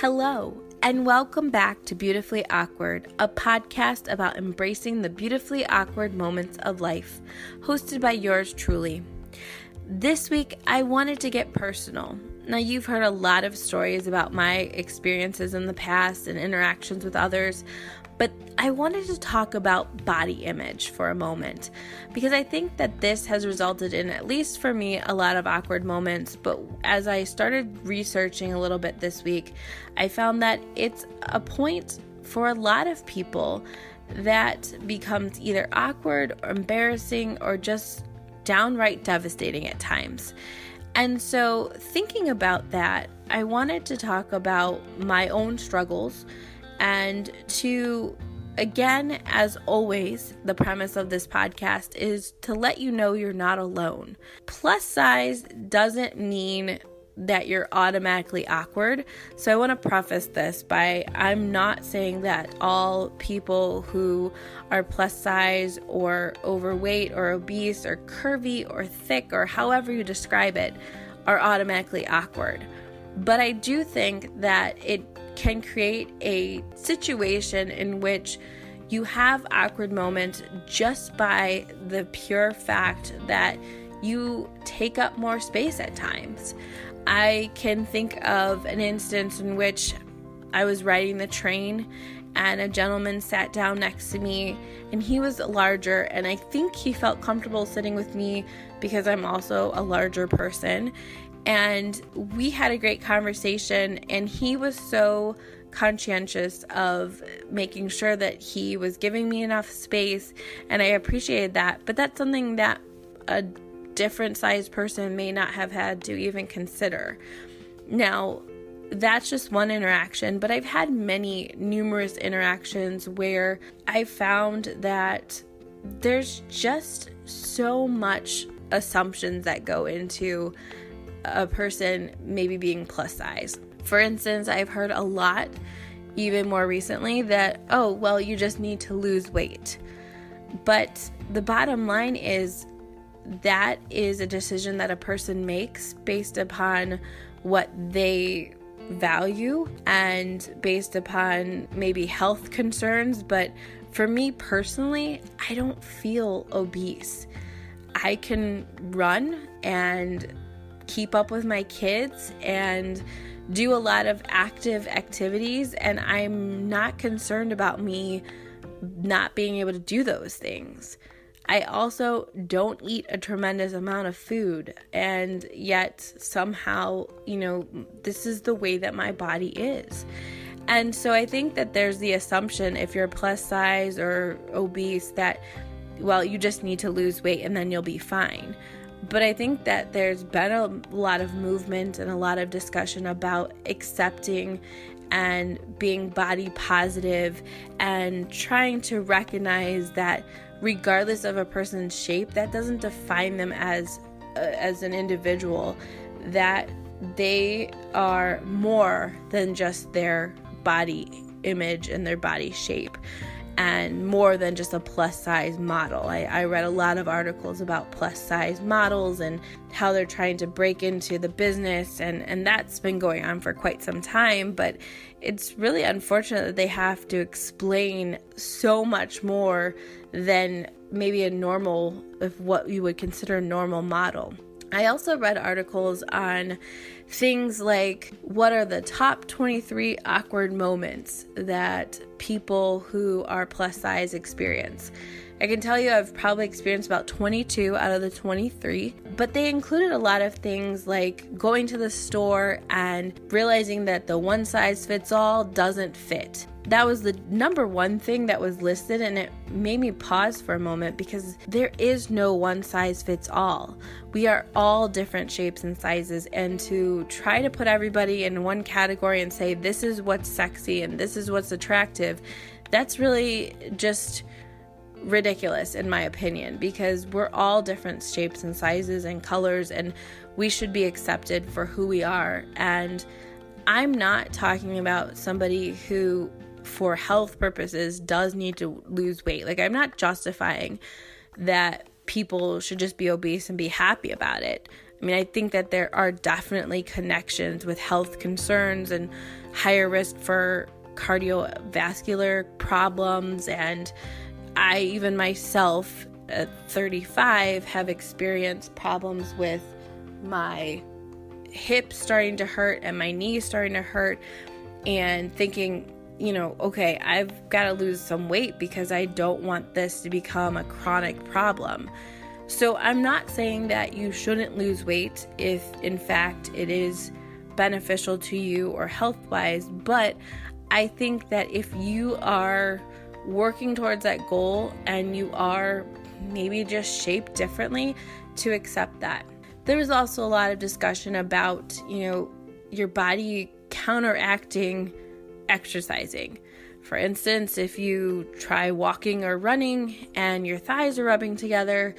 Hello, and welcome back to Beautifully Awkward, a podcast about embracing the beautifully awkward moments of life, hosted by yours truly. This week, I wanted to get personal. Now, you've heard a lot of stories about my experiences in the past and interactions with others, I wanted to talk about body image for a moment because I think that this has resulted in, at least for me, a lot of awkward moments. But as I started researching a little bit this week, I found that it's a point for a lot of people that becomes either awkward or embarrassing or just downright devastating at times. And so, thinking about that, I wanted to talk about my own struggles and to, again, as always, the premise of this podcast is to let you know you're not alone. Plus size doesn't mean that you're automatically awkward. So I want to preface this by I'm not saying that all people who are plus size or overweight or obese or curvy or thick or however you describe it are automatically awkward. But I do think that it can create a situation in which you have awkward moments just by the pure fact that you take up more space at times. I can think of an instance in which I was riding the train and a gentleman sat down next to me and he was larger and I think he felt comfortable sitting with me because I'm also a larger person and we had a great conversation and he was so conscientious of making sure that he was giving me enough space and I appreciated that. But that's something that a different sized person may not have had to even consider. Now that's just one interaction, but I've had many, numerous interactions where I found that there's just so much assumptions that go into a person maybe being plus size. For instance, I've heard a lot, even more recently, that, oh, well, you just need to lose weight. But the bottom line is that is a decision that a person makes based upon what they value and based upon maybe health concerns. But for me personally, I don't feel obese. I can run and keep up with my kids and do a lot of active activities, and I'm not concerned about me not being able to do those things. I also don't eat a tremendous amount of food, and yet somehow, you know, this is the way that my body is. And so I think that there's the assumption if you're plus size or obese that, well, you just need to lose weight and then you'll be fine. But I think that there's been a lot of movement and a lot of discussion about accepting and being body positive and trying to recognize that regardless of a person's shape that doesn't define them as uh, as an individual that they are more than just their body image and their body shape and more than just a plus size model. I, I, read a lot of articles about plus size models and how they're trying to break into the business, and, and that's been going on for quite some time. But it's really unfortunate that they have to explain so much more than maybe a normal, if what you would consider a normal model. I also read articles on things like what are the top 23 awkward moments that people who are plus size experience. I can tell you I've probably experienced about 22 out of the 23, but they included a lot of things like going to the store and realizing that the one size fits all doesn't fit that was the number one thing that was listed, and it made me pause for a moment because there is no one size fits all. We are all different shapes and sizes, and to try to put everybody in one category and say this is what's sexy and this is what's attractive, that's really just ridiculous in my opinion because we're all different shapes and sizes and colors and we should be accepted for who we are and I'm not talking about somebody who for health purposes does need to lose weight. Like I'm not justifying that people should just be obese and be happy about it. I mean, I think that there are definitely connections with health concerns and higher risk for cardiovascular problems. And I, even myself at 35, have experienced problems with my hips starting to hurt and my knees starting to hurt, and thinking, you know, okay, I've got to lose some weight because I don't want this to become a chronic problem. So, I'm not saying that you shouldn't lose weight if, in fact, it is beneficial to you or health wise, but I think that if you are working towards that goal and you are maybe just shaped differently, to accept that. There was also a lot of discussion about, you know, your body counteracting exercising. For instance, if you try walking or running and your thighs are rubbing together,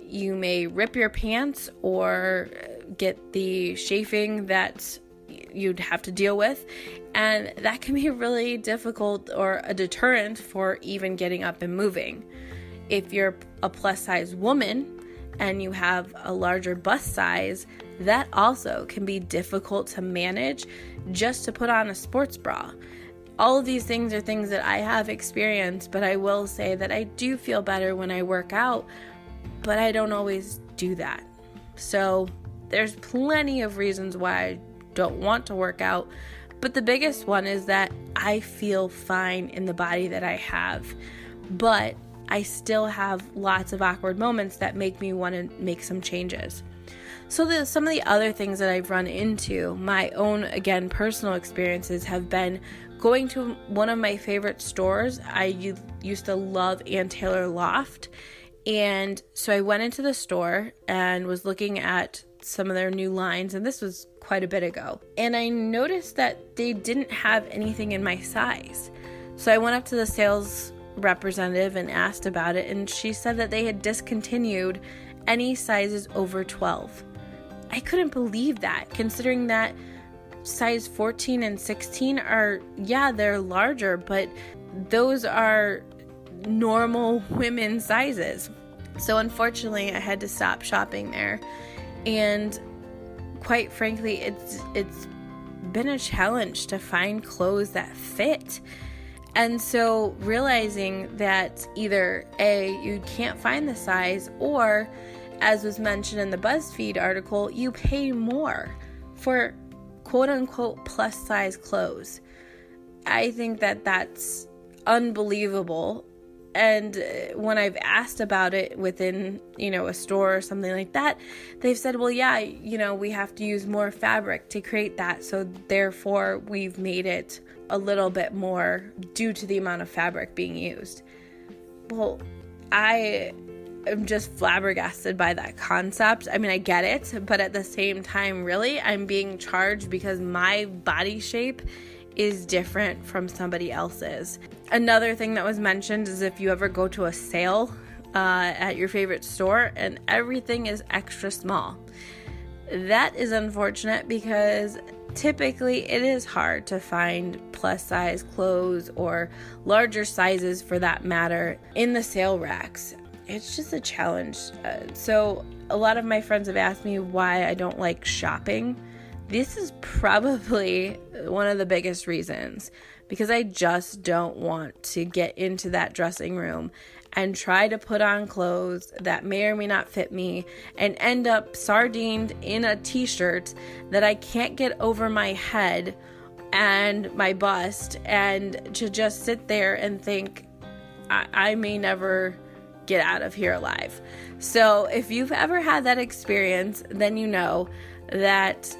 you may rip your pants or get the chafing that you'd have to deal with. And that can be really difficult or a deterrent for even getting up and moving. If you're a plus size woman and you have a larger bust size, that also can be difficult to manage just to put on a sports bra. All of these things are things that I have experienced, but I will say that I do feel better when I work out, but I don't always do that. So there's plenty of reasons why I don't want to work out, but the biggest one is that I feel fine in the body that I have. But I still have lots of awkward moments that make me want to make some changes. So, the, some of the other things that I've run into, my own, again, personal experiences have been going to one of my favorite stores. I used to love Ann Taylor Loft. And so I went into the store and was looking at some of their new lines, and this was quite a bit ago. And I noticed that they didn't have anything in my size. So I went up to the sales representative and asked about it, and she said that they had discontinued any sizes over 12. I couldn't believe that, considering that size 14 and 16 are, yeah, they're larger, but those are normal women's sizes. So, unfortunately, I had to stop shopping there. And quite frankly, it's, it's been a challenge to find clothes that fit. And so realizing that either A, you can't find the size, or as was mentioned in the BuzzFeed article, you pay more for quote unquote plus size clothes. I think that that's unbelievable and uh, when I've asked about it within, you know, a store or something like that, they've said, well, yeah, you know, we have to use more fabric to create that. So therefore, we've made it a little bit more due to the amount of fabric being used. Well, I am just flabbergasted by that concept. I mean, I get it, but at the same time, really, I'm being charged because my body shape is different from somebody else's. Another thing that was mentioned is if you ever go to a sale uh, at your favorite store and everything is extra small. That is unfortunate because typically it is hard to find plus size clothes or larger sizes for that matter in the sale racks. It's just a challenge. Uh, so, a lot of my friends have asked me why I don't like shopping this is probably one of the biggest reasons because I just don't want to get into that dressing room and try to put on clothes that may or may not fit me and end up sardined in a t shirt that I can't get over my head and my bust, and to just sit there and think, I, I may never get out of here alive. So, if you've ever had that experience, then you know that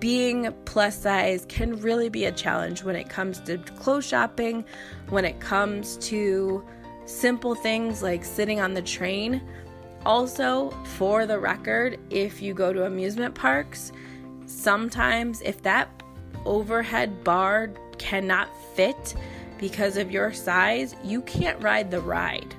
being plus size can really be a challenge when it comes to clothes shopping, when it comes to simple things like sitting on the train. Also, for the record, if you go to amusement parks, sometimes if that overhead bar cannot fit because of your size, you can't ride the ride.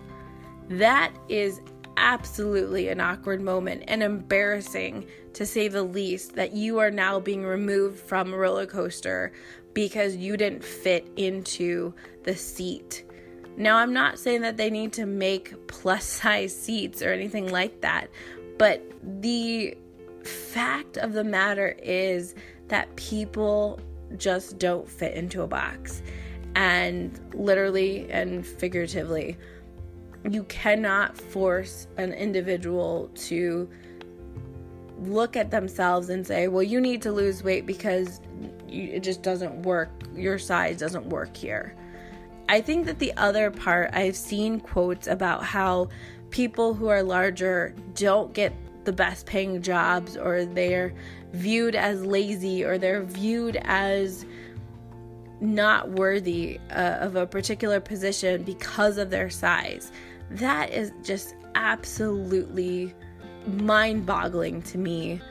That is absolutely an awkward moment and embarrassing to say the least that you are now being removed from a roller coaster because you didn't fit into the seat. Now, I'm not saying that they need to make plus size seats or anything like that, but the fact of the matter is that people just don't fit into a box. And literally and figuratively, you cannot force an individual to look at themselves and say, well, you need to lose weight because it just doesn't work. Your size doesn't work here. I think that the other part, I've seen quotes about how people who are larger don't get the best paying jobs or they're viewed as lazy or they're viewed as not worthy uh, of a particular position because of their size. That is just absolutely mind boggling to me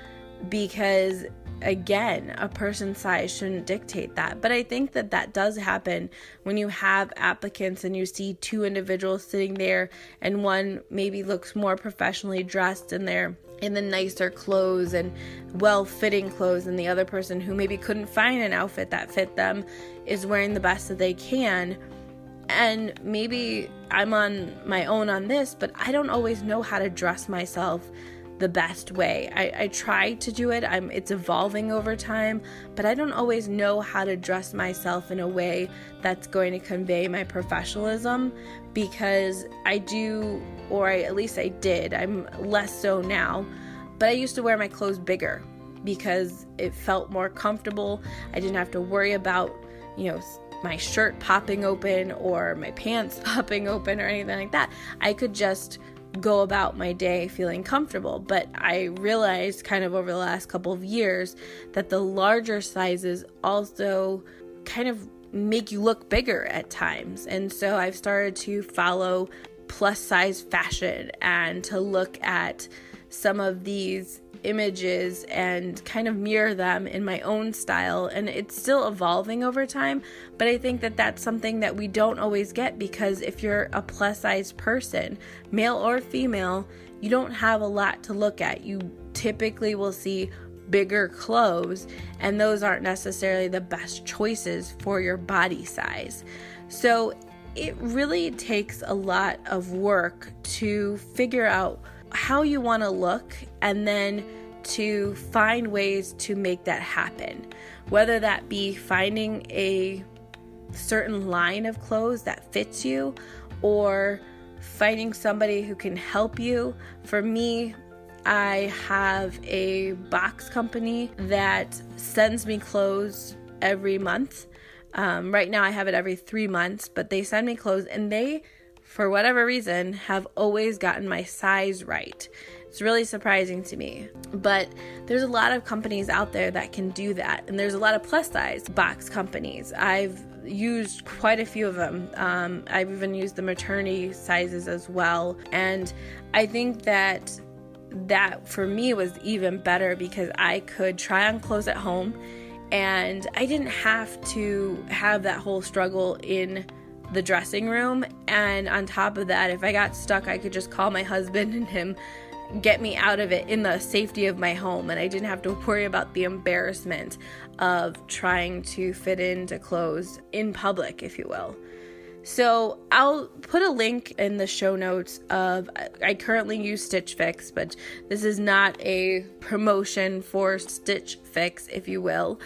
because again, a person's size shouldn't dictate that. But I think that that does happen when you have applicants and you see two individuals sitting there and one maybe looks more professionally dressed and they're in the nicer clothes and well fitting clothes, and the other person who maybe couldn't find an outfit that fit them is wearing the best that they can. And maybe I'm on my own on this, but I don't always know how to dress myself the best way. I, I try to do it. I'm it's evolving over time, but I don't always know how to dress myself in a way that's going to convey my professionalism because I do or I, at least I did. I'm less so now, but I used to wear my clothes bigger because it felt more comfortable. I didn't have to worry about, you know, my shirt popping open or my pants popping open or anything like that. I could just go about my day feeling comfortable. But I realized kind of over the last couple of years that the larger sizes also kind of make you look bigger at times. And so I've started to follow plus size fashion and to look at some of these images and kind of mirror them in my own style. And it's still evolving over time, but I think that that's something that we don't always get because if you're a plus size person, male or female, you don't have a lot to look at. You typically will see bigger clothes, and those aren't necessarily the best choices for your body size. So it really takes a lot of work to figure out how you want to look and then to find ways to make that happen. Whether that be finding a certain line of clothes that fits you or finding somebody who can help you. For me, I have a box company that sends me clothes every month. Um, right now, I have it every three months, but they send me clothes and they for whatever reason, have always gotten my size right. It's really surprising to me. But there's a lot of companies out there that can do that. And there's a lot of plus size box companies. I've used quite a few of them. Um, I've even used the maternity sizes as well. And I think that that for me was even better because I could try on clothes at home and I didn't have to have that whole struggle in the dressing room. And on top of that, if I got stuck, I could just call my husband and him get me out of it in the safety of my home. And I didn't have to worry about the embarrassment of trying to fit into clothes in public, if you will. So I'll put a link in the show notes of I currently use Stitch Fix, but this is not a promotion for Stitch Fix, if you will.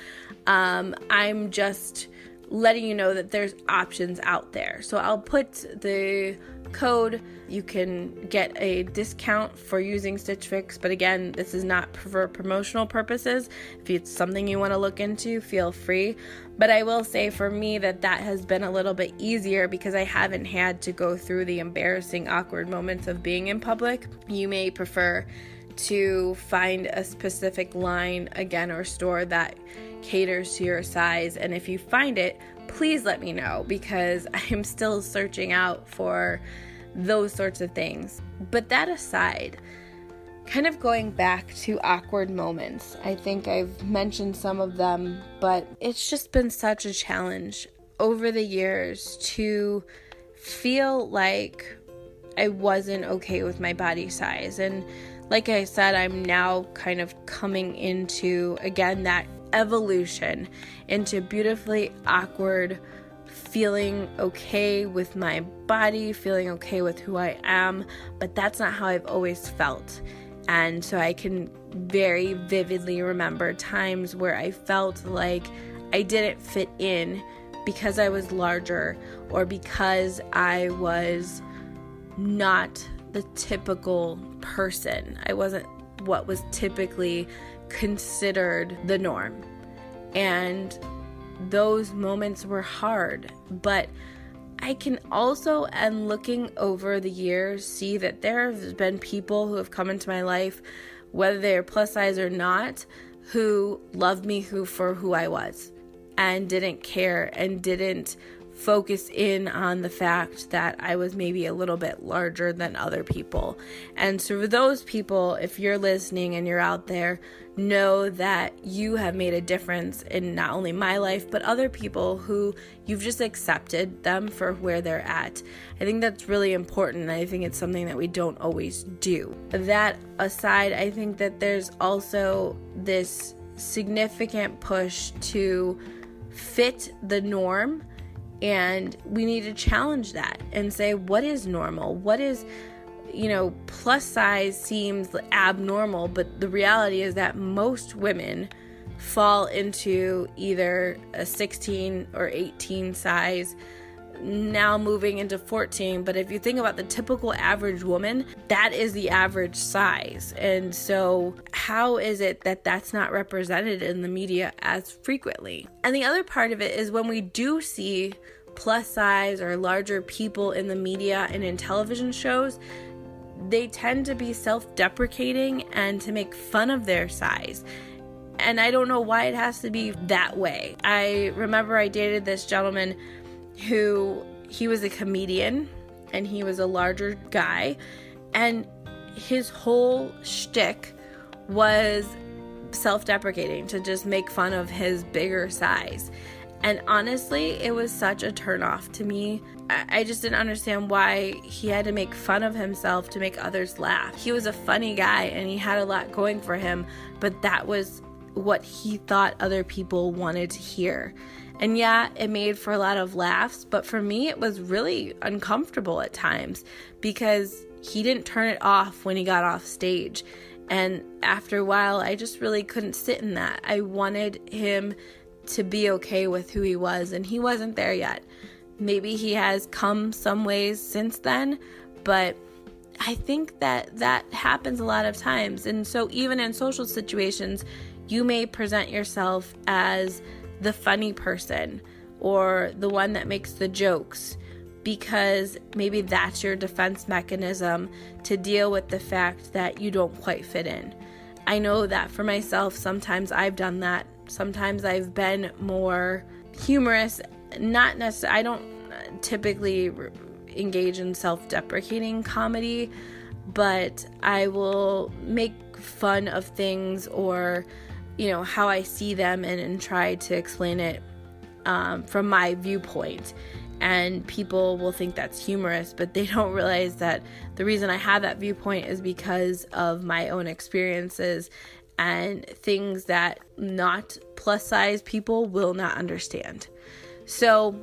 Um, I'm just letting you know that there's options out there. So I'll put the code. You can get a discount for using Stitch Fix, but again, this is not for promotional purposes. If it's something you want to look into, feel free. But I will say for me that that has been a little bit easier because I haven't had to go through the embarrassing, awkward moments of being in public. You may prefer to find a specific line again or store that caters to your size. And if you find it, please let me know because I'm still searching out for those sorts of things. But that aside, kind of going back to awkward moments, I think I've mentioned some of them, but it's just been such a challenge over the years to feel like I wasn't okay with my body size. And like I said, I'm now kind of coming into again that evolution into beautifully awkward feeling okay with my body, feeling okay with who I am, but that's not how I've always felt. And so I can very vividly remember times where I felt like I didn't fit in because I was larger or because I was not the typical person. I wasn't what was typically considered the norm. And those moments were hard, but I can also, and looking over the years, see that there have been people who have come into my life, whether they're plus size or not, who loved me who for who I was and didn't care and didn't focus in on the fact that I was maybe a little bit larger than other people. And so, for those people, if you're listening and you're out there, know that you have made a difference in not only my life, but other people who you've just accepted them for where they're at. I think that's really important. I think it's something that we don't always do. That aside, I think that there's also this significant push to fit the norm and we need to challenge that and say, what is normal? What is, you know, plus size seems abnormal, but the reality is that most women fall into either a 16 or 18 size now moving into 14 but if you think about the typical average woman that is the average size. And so how is it that that's not represented in the media as frequently? And the other part of it is when we do see plus size or larger people in the media and in television shows they tend to be self-deprecating and to make fun of their size. And I don't know why it has to be that way. I remember I dated this gentleman who he was a comedian and he was a larger guy, and his whole shtick was self deprecating to just make fun of his bigger size. And honestly, it was such a turnoff to me. I just didn't understand why he had to make fun of himself to make others laugh. He was a funny guy and he had a lot going for him, but that was what he thought other people wanted to hear. And yeah, it made for a lot of laughs, but for me, it was really uncomfortable at times because he didn't turn it off when he got off stage. And after a while, I just really couldn't sit in that. I wanted him to be okay with who he was, and he wasn't there yet. Maybe he has come some ways since then, but I think that that happens a lot of times. And so, even in social situations, you may present yourself as the funny person or the one that makes the jokes because maybe that's your defense mechanism to deal with the fact that you don't quite fit in. I know that for myself, sometimes I've done that. Sometimes I've been more humorous, not necessarily, I don't typically engage in self deprecating comedy, but I will make fun of things or you know how I see them and, and try to explain it um, from my viewpoint. And people will think that's humorous, but they don't realize that the reason I have that viewpoint is because of my own experiences and things that not plus size people will not understand. So,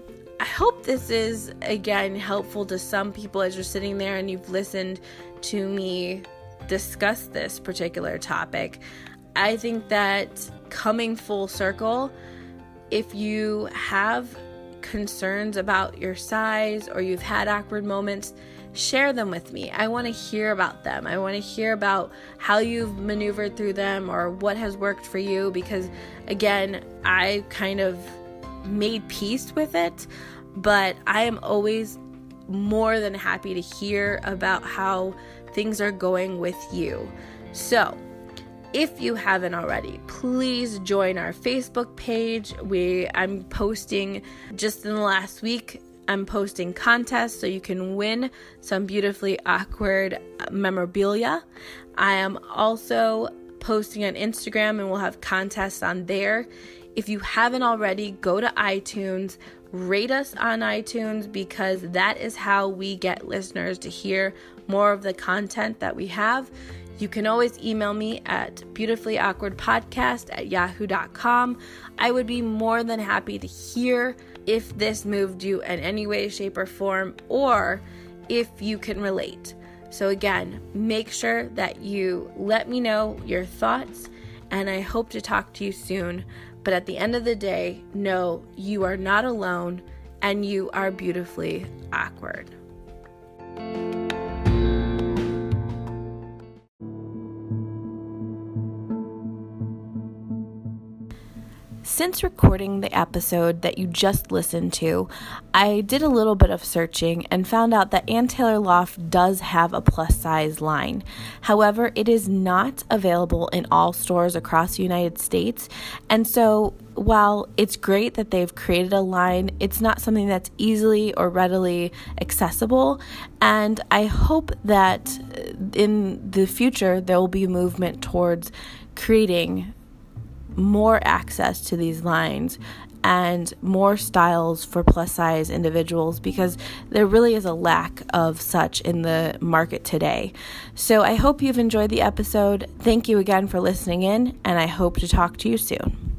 I hope this is again helpful to some people as you're sitting there and you've listened to me discuss this particular topic. I think that coming full circle, if you have concerns about your size or you've had awkward moments, share them with me. I want to hear about them. I want to hear about how you've maneuvered through them or what has worked for you because, again, I kind of made peace with it, but I am always more than happy to hear about how things are going with you. So, if you haven't already, please join our Facebook page. We I'm posting just in the last week I'm posting contests so you can win some beautifully awkward memorabilia. I am also posting on Instagram and we'll have contests on there. If you haven't already, go to iTunes, rate us on iTunes because that is how we get listeners to hear more of the content that we have You can always email me at beautifullyawkwardpodcast at yahoo.com. I would be more than happy to hear if this moved you in any way, shape, or form, or if you can relate. So, again, make sure that you let me know your thoughts, and I hope to talk to you soon. But at the end of the day, know you are not alone and you are beautifully awkward. Since recording the episode that you just listened to, I did a little bit of searching and found out that Ann Taylor Loft does have a plus size line. However, it is not available in all stores across the United States. And so, while it's great that they've created a line, it's not something that's easily or readily accessible. And I hope that uh, in the future there will be a movement towards creating more access to these lines and more styles for plus size individuals because there really is a lack of such in the market today. So I hope you've enjoyed the episode. Thank you again for listening in, and I hope to talk to you soon.